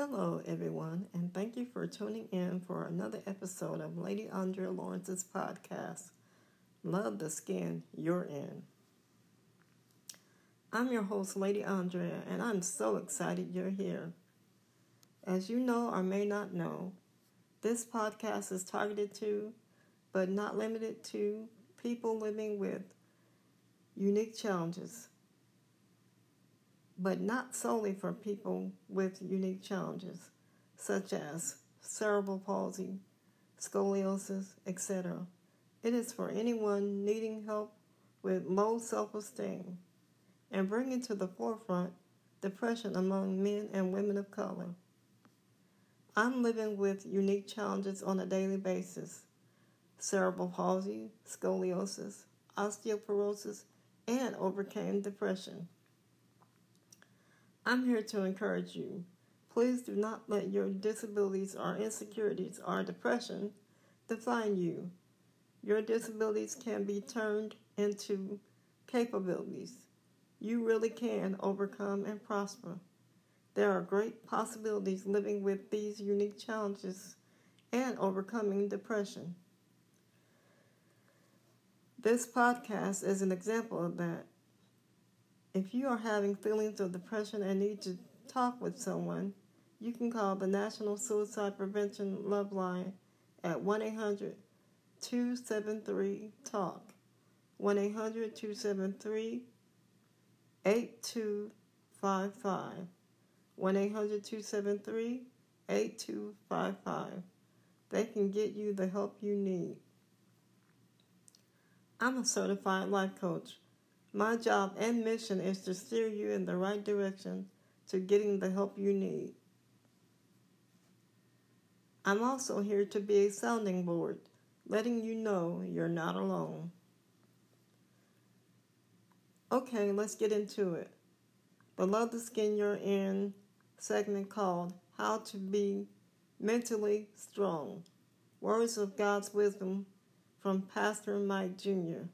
Hello, everyone, and thank you for tuning in for another episode of Lady Andrea Lawrence's podcast, Love the Skin You're In. I'm your host, Lady Andrea, and I'm so excited you're here. As you know or may not know, this podcast is targeted to, but not limited to, people living with unique challenges but not solely for people with unique challenges, such as cerebral palsy, scoliosis, etc. It is for anyone needing help with low self esteem and bringing to the forefront depression among men and women of color. I'm living with unique challenges on a daily basis cerebral palsy, scoliosis, osteoporosis, and overcame depression. I'm here to encourage you. Please do not let your disabilities or insecurities or depression define you. Your disabilities can be turned into capabilities. You really can overcome and prosper. There are great possibilities living with these unique challenges and overcoming depression. This podcast is an example of that. If you are having feelings of depression and need to talk with someone, you can call the National Suicide Prevention Love Line at 1 800 273 TALK. 1 800 273 8255. 1 800 273 8255. They can get you the help you need. I'm a certified life coach my job and mission is to steer you in the right direction to getting the help you need. I'm also here to be a sounding board, letting you know you're not alone. Okay, let's get into it. Love the Skin You're In segment called How to Be Mentally Strong Words of God's Wisdom from Pastor Mike Jr.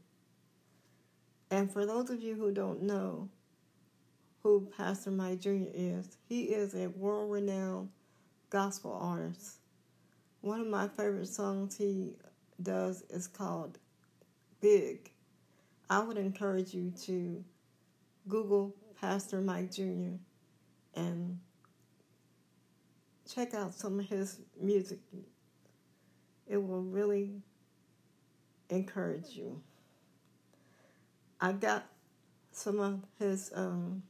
And for those of you who don't know who Pastor Mike Jr. is, he is a world renowned gospel artist. One of my favorite songs he does is called Big. I would encourage you to Google Pastor Mike Jr. and check out some of his music. It will really encourage you. I got some of his um,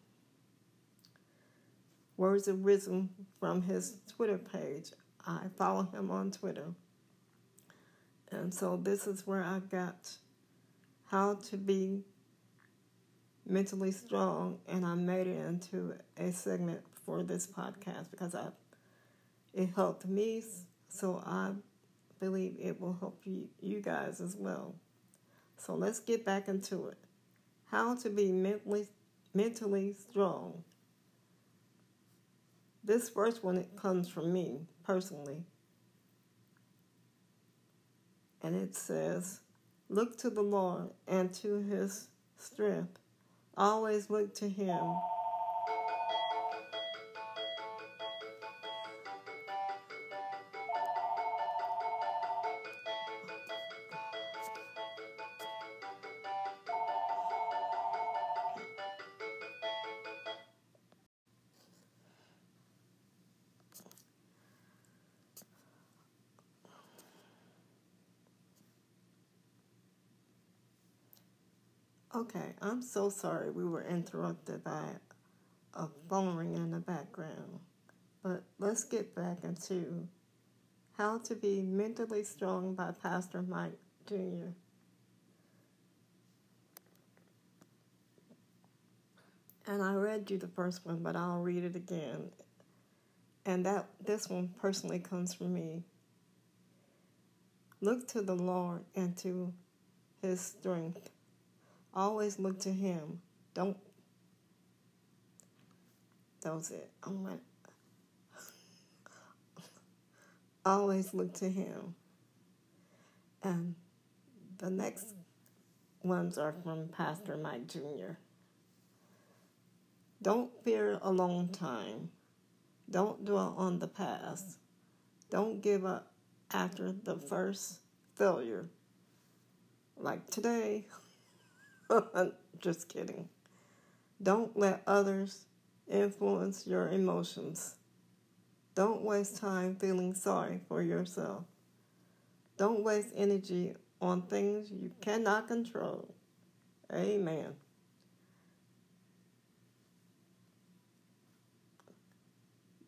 words of wisdom from his Twitter page. I follow him on Twitter. And so this is where I got how to be mentally strong and I made it into a segment for this podcast because I it helped me so I believe it will help you, you guys as well. So let's get back into it. How to be mentally mentally strong. This first one it comes from me personally. And it says, Look to the Lord and to his strength. Always look to him Okay, I'm so sorry we were interrupted by a phone ring in the background. But let's get back into How to Be Mentally Strong by Pastor Mike Jr. And I read you the first one, but I'll read it again. And that this one personally comes from me. Look to the Lord and to his strength Always look to Him. Don't. That was it. Oh I'm like, always look to Him. And the next ones are from Pastor Mike Jr. Don't fear a long time. Don't dwell on the past. Don't give up after the first failure. Like today. Just kidding. Don't let others influence your emotions. Don't waste time feeling sorry for yourself. Don't waste energy on things you cannot control. Amen.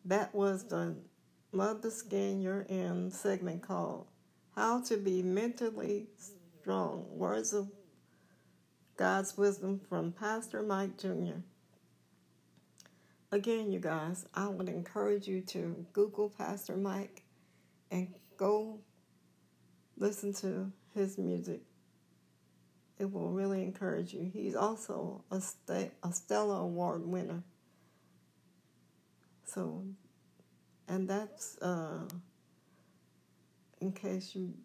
That was the Love the Skin You're In segment called How to Be Mentally Strong Words of God's Wisdom from Pastor Mike Jr. Again, you guys, I would encourage you to Google Pastor Mike and go listen to his music. It will really encourage you. He's also a, a Stellar Award winner. So, and that's, uh, in case you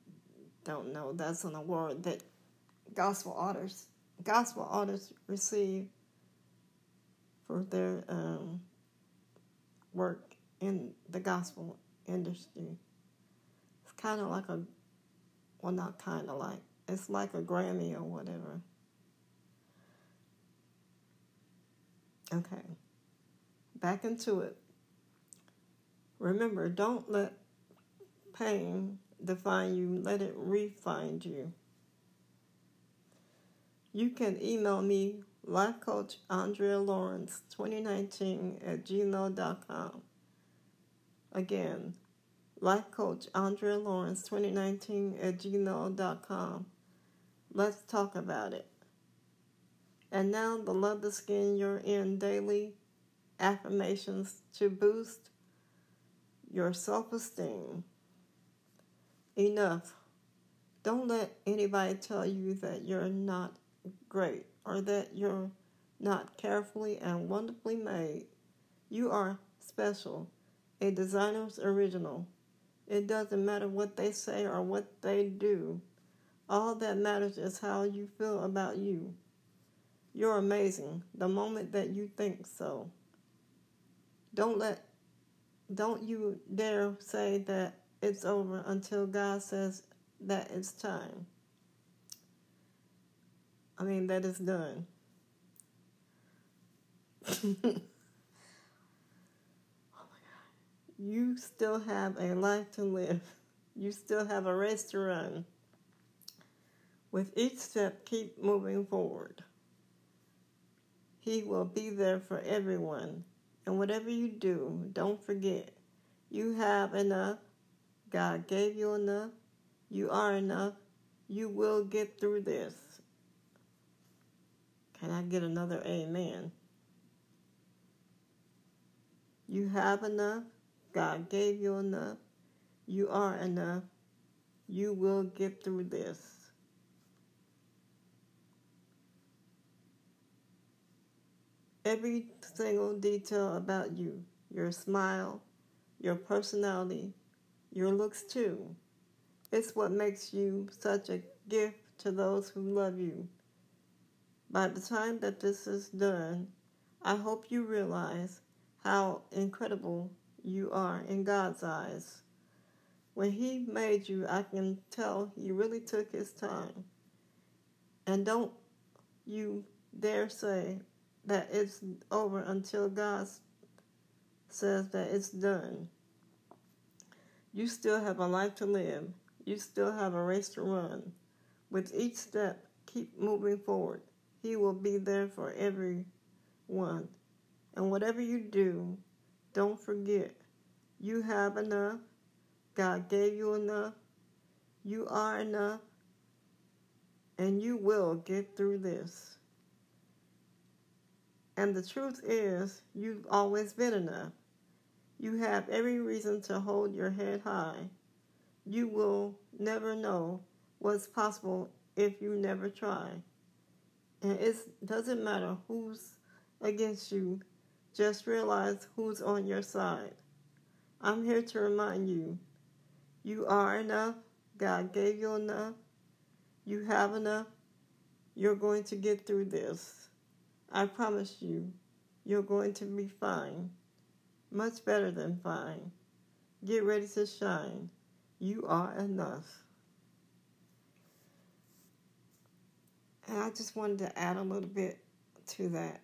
don't know, that's an award that gospel artists, gospel artists receive for their um, work in the gospel industry. It's kind of like a, well, not kind of like, it's like a Grammy or whatever. Okay, back into it. Remember, don't let pain define you, let it refine you. You can email me, Life Coach Andrea Lawrence 2019 at gmail.com. Again, Life Coach Andrea Lawrence 2019 at gmail.com. Let's talk about it. And now, the Love the Skin You're In daily affirmations to boost your self esteem. Enough. Don't let anybody tell you that you're not great or that you're not carefully and wonderfully made. You are special, a designer's original. It doesn't matter what they say or what they do. All that matters is how you feel about you. You're amazing the moment that you think so. Don't let don't you dare say that it's over until God says that it's time. I mean, that is done. oh my God. You still have a life to live, you still have a race to run. With each step, keep moving forward. He will be there for everyone. And whatever you do, don't forget you have enough. God gave you enough. You are enough. You will get through this. Can I get another amen? You have enough. God gave you enough. You are enough. You will get through this. Every single detail about you, your smile, your personality, your looks too. It's what makes you such a gift to those who love you. By the time that this is done, I hope you realize how incredible you are in God's eyes. When He made you, I can tell He really took His time. And don't you dare say that it's over until God says that it's done. You still have a life to live. You still have a race to run. With each step, keep moving forward. He will be there for everyone. And whatever you do, don't forget you have enough. God gave you enough. You are enough. And you will get through this. And the truth is, you've always been enough. You have every reason to hold your head high. You will never know what's possible if you never try. And it doesn't matter who's against you, just realize who's on your side. I'm here to remind you you are enough. God gave you enough. You have enough. You're going to get through this. I promise you, you're going to be fine. much better than fine. Get ready to shine. You are enough. And I just wanted to add a little bit to that.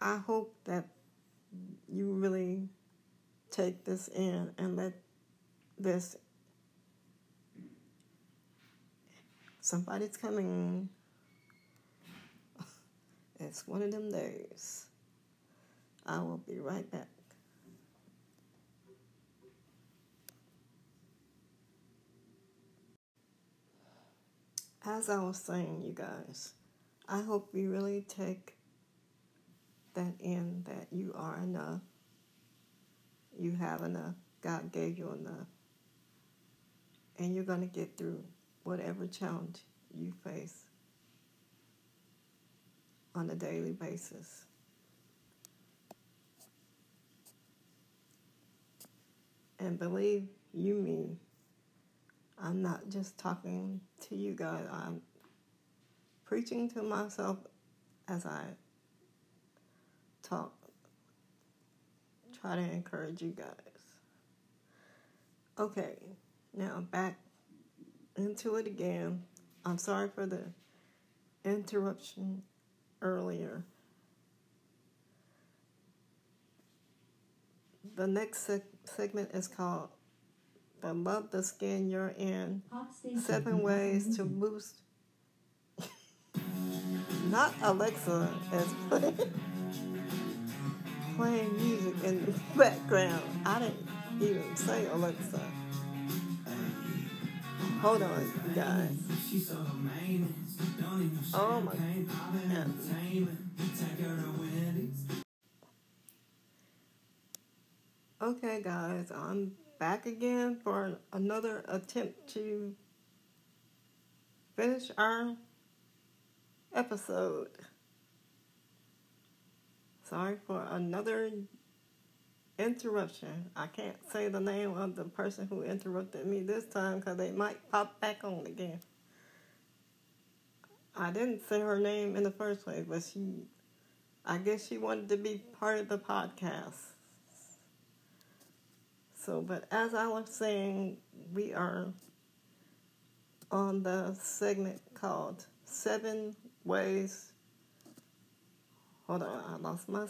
I hope that you really take this in and let this somebody's coming. It's one of them days. I will be right back as i was saying you guys i hope you really take that in that you are enough you have enough. God gave you enough. And you're going to get through whatever challenge you face on a daily basis. And believe you me, I'm not just talking to you guys, I'm preaching to myself as I talk try to encourage you guys. Okay, now back into it again. I'm sorry for the interruption earlier. The next seg- segment is called the Love the Skin You're In Seven Ways to Boost. Not Alexa as playing music in the background. I didn't even say Alexa. Hold on, guys. Oh my god. Okay, guys, I'm back again for another attempt to finish our episode. Sorry for another interruption. I can't say the name of the person who interrupted me this time because they might pop back on again. I didn't say her name in the first place, but she, I guess she wanted to be part of the podcast. So, but as I was saying, we are on the segment called Seven Ways Hold on, I lost my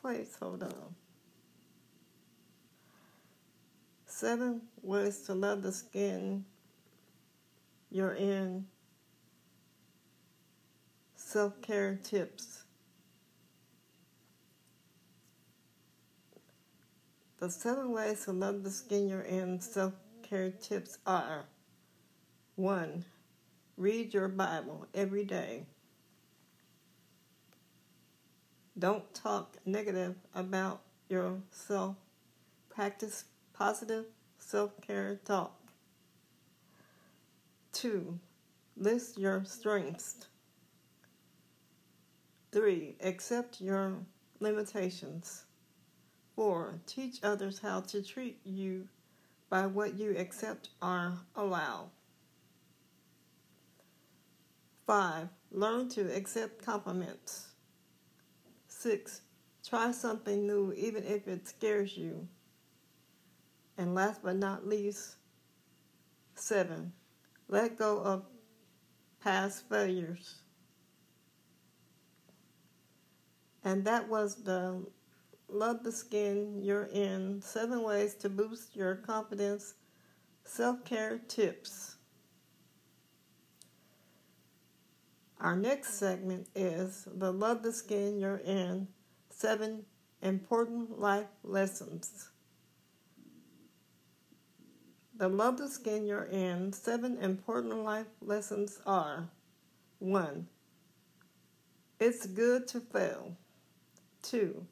place. Hold on. Seven ways to love the skin you're in. Self care tips. The seven ways to love the skin you're in self care tips are 1. Read your Bible every day. Don't talk negative about yourself. Practice positive self care talk. Two, list your strengths. Three, accept your limitations. Four, teach others how to treat you by what you accept or allow. Five, learn to accept compliments. Six, try something new even if it scares you. And last but not least, seven, let go of past failures. And that was the Love the Skin You're In Seven Ways to Boost Your Confidence Self Care Tips. Our next segment is the Love the Skin You're In Seven Important Life Lessons. The Love the Skin You're In Seven Important Life Lessons are 1. It's good to fail. 2.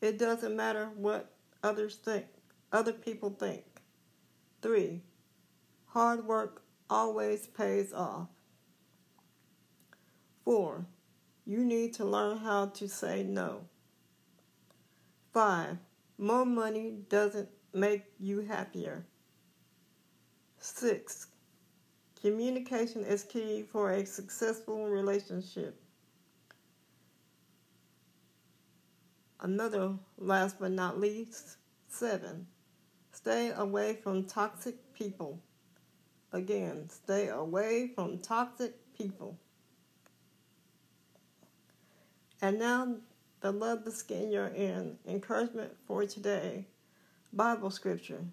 It doesn't matter what others think, other people think. 3. Hard work always pays off. Four, you need to learn how to say no. Five, more money doesn't make you happier. Six, communication is key for a successful relationship. Another last but not least, seven, stay away from toxic people. Again, stay away from toxic people. And now, the love the skin you're in, encouragement for today, Bible scripture.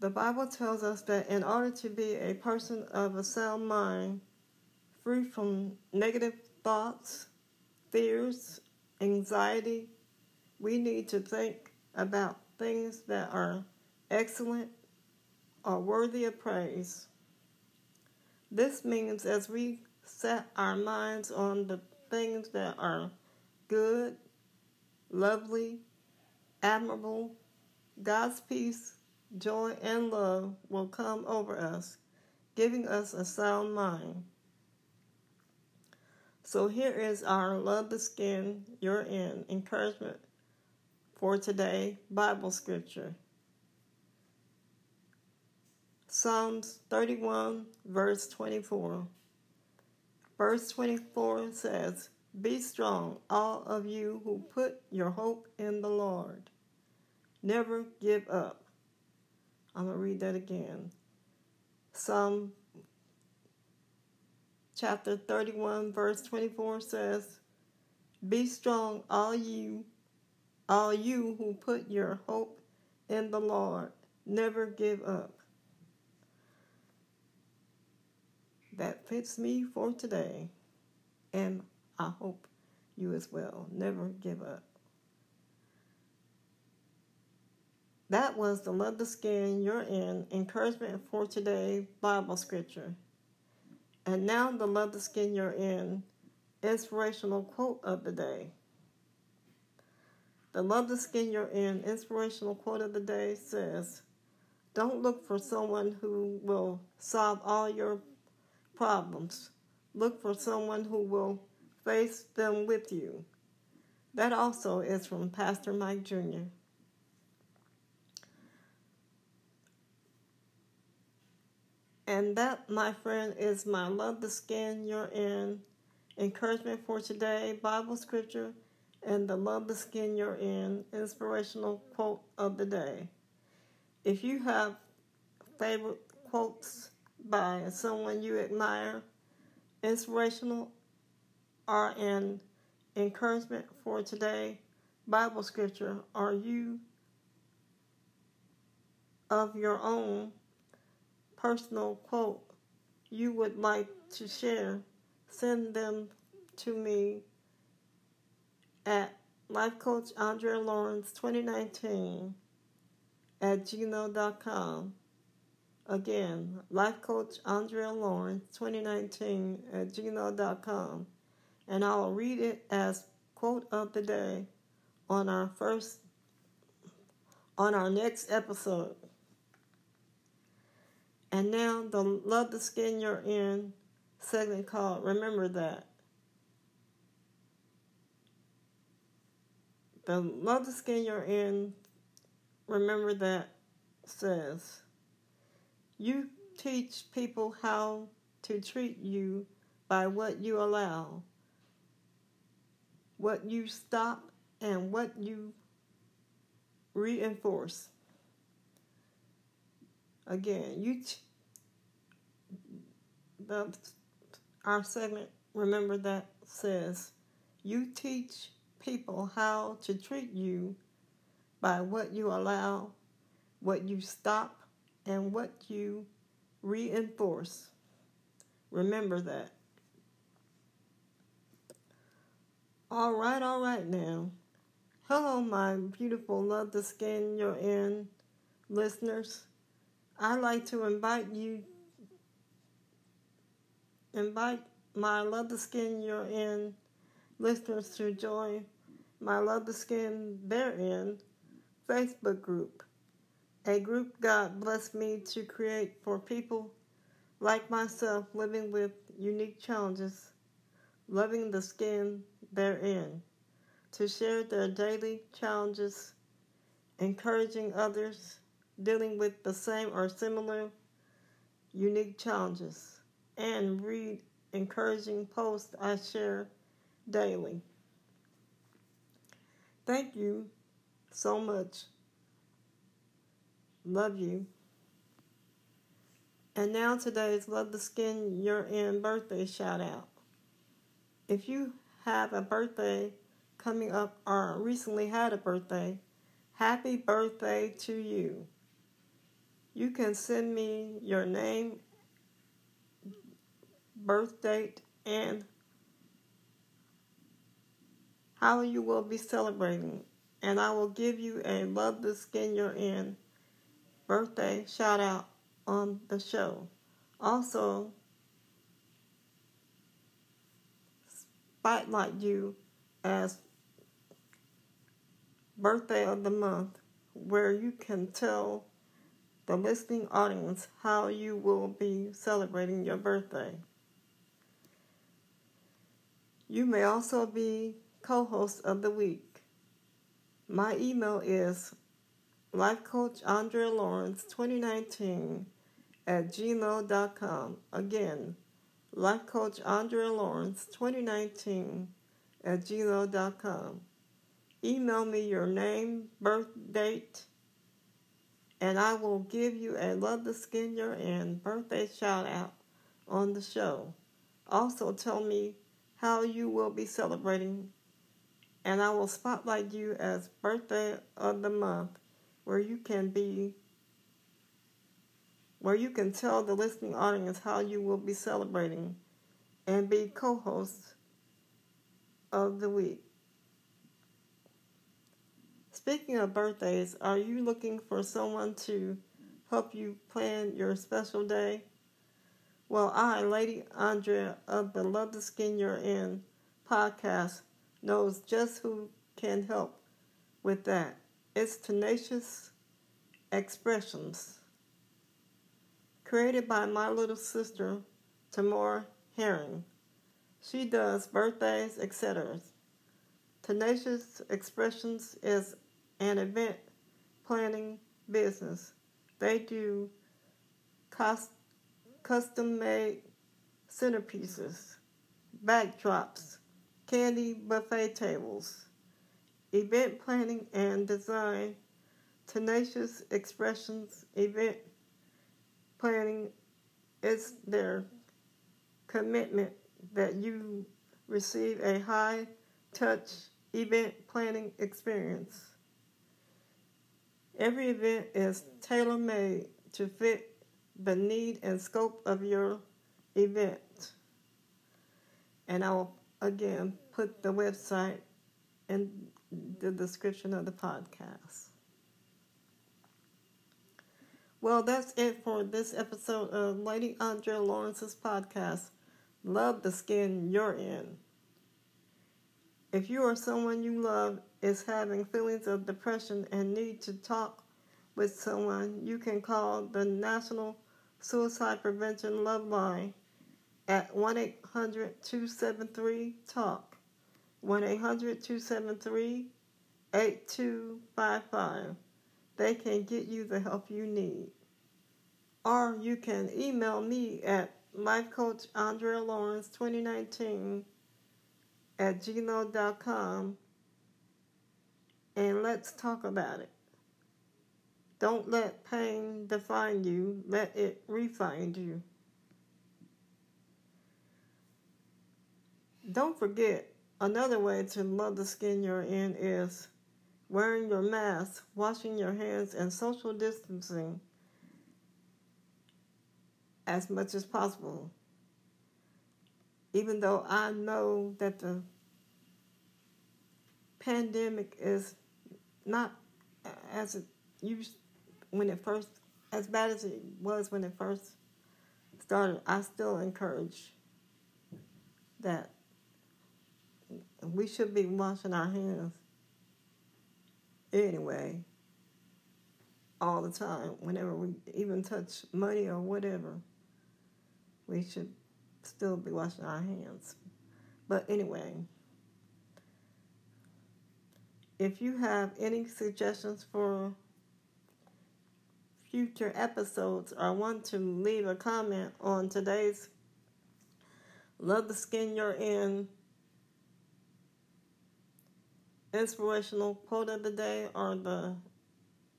The Bible tells us that in order to be a person of a sound mind, free from negative thoughts, fears, anxiety, we need to think about things that are excellent or worthy of praise. This means as we set our minds on the things that are good, lovely, admirable, God's peace, joy, and love will come over us, giving us a sound mind. So here is our Love the Skin You're In encouragement for today Bible scripture. Psalms 31, verse 24. Verse 24 says, Be strong, all of you who put your hope in the Lord. Never give up. I'm going to read that again. Psalm chapter 31, verse 24 says, Be strong, all you, all you who put your hope in the Lord. Never give up. That fits me for today, and I hope you as well. Never give up. That was the Love the Skin You're In encouragement for today Bible scripture. And now the Love the Skin You're In inspirational quote of the day. The Love the Skin You're In inspirational quote of the day says, Don't look for someone who will solve all your problems. Look for someone who will face them with you. That also is from Pastor Mike Jr. And that, my friend, is my Love the Skin You're In encouragement for today, Bible scripture, and the Love the Skin You're In inspirational quote of the day. If you have favorite quotes by someone you admire, inspirational, are an encouragement for today, Bible scripture, are you of your own personal quote you would like to share, send them to me at Life Coach Andrea Lawrence 2019 at gmail.com. Again, Life Coach Andrea Lawrence 2019 at gmail.com. And I'll read it as quote of the day on our first on our next episode. And now the Love the Skin You're In segment called Remember That. The Love the Skin You're In, Remember That says, You teach people how to treat you by what you allow, what you stop, and what you reinforce. Again, you t- the our segment remember that says you teach people how to treat you by what you allow, what you stop, and what you reinforce. Remember that. All right, all right now. Hello, my beautiful Love the Skin You're In listeners. I'd like to invite you, invite my Love the Skin You're In listeners to join my Love the Skin They're In Facebook group, a group God blessed me to create for people like myself living with unique challenges, loving the skin they're in, to share their daily challenges, encouraging others dealing with the same or similar unique challenges and read encouraging posts I share daily. Thank you so much. Love you. And now today's Love the Skin You're In birthday shout out. If you have a birthday coming up or recently had a birthday, happy birthday to you. You can send me your name, birth date, and how you will be celebrating. And I will give you a Love the Skin You're In birthday shout out on the show. Also, spotlight you as birthday of the month, where you can tell the listening audience how you will be celebrating your birthday. You may also be co host of the week. My email is Life Coach Andrea Lawrence 2019 at gmail.com. Again, Life Coach Andrea Lawrence 2019 at gmail.com. Email me your name, birth date, and I will give you a Love the Skin You're In birthday shout out on the show. Also, tell me how you will be celebrating, and I will spotlight you as birthday of the month where you can be where you can tell the listening audience how you will be celebrating and be co-host of the week. Speaking of birthdays, are you looking for someone to help you plan your special day? Well, I, Lady Andrea of the Love the Skin You're In podcast, knows just who can help with that. It's Tenacious Xpressions. Created by my little sister, Tamora Herring. She does birthdays, etc. Tenacious Xpressions is an event planning business. They do cost, custom made centerpieces, backdrops, candy buffet tables event planning and design, Tenacious Xpressions, event planning is their commitment that you receive a high touch event planning experience. Every event is tailor made to fit the need and scope of your event. And I'll again put the website in the description of the podcast. Well, that's it for this episode of Lady Andrea Lawrence's podcast, Love the Skin You're In. If you or someone you love is having feelings of depression and need to talk with someone, you can call the National Suicide Prevention Love Line at 1 800 273 TALK. 1 800 273 8255. They can get you the help you need. Or you can email me at lifecoachandrealawrence2019 at gmail.com and let's talk about it. Don't let pain define you, let it refine you. Don't forget, Another way to love the skin you're in is wearing your mask, washing your hands, and social distancing as much as possible. Even though I know that the pandemic is not as it used when it first as bad as it was when it first started, I still encourage that we should be washing our hands anyway, all the time, whenever we even touch money or whatever. We should still be washing our hands. But anyway, if you have any suggestions for future episodes or want to leave a comment on today's Love the Skin You're In inspirational quote of the day or the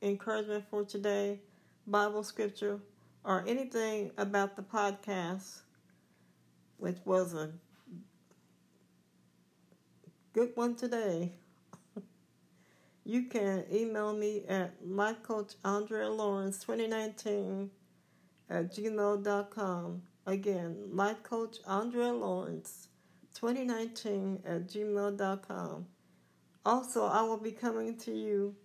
encouragement for today, Bible scripture, or anything about the podcast, which was a good one today, you can email me at lifecoachandrealawrence2019 at gmail.com. Again, lifecoachandrealawrence2019 at gmail.com. Also, I will be coming to you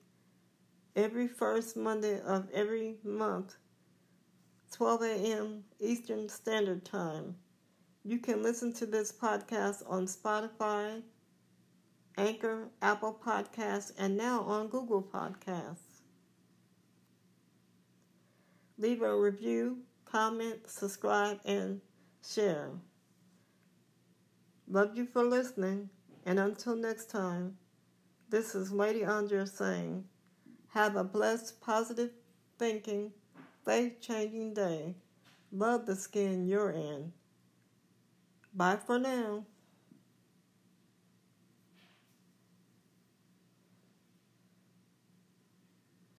every first Monday of every month, 12 a.m. Eastern Standard Time. You can listen to this podcast on Spotify, Anchor, Apple Podcasts, and now on Google Podcasts. Leave a review, comment, subscribe, and share. Love you for listening, and until next time. This is Lady Andrea saying, have a blessed, positive thinking, faith changing day. Love the skin you're in. Bye for now.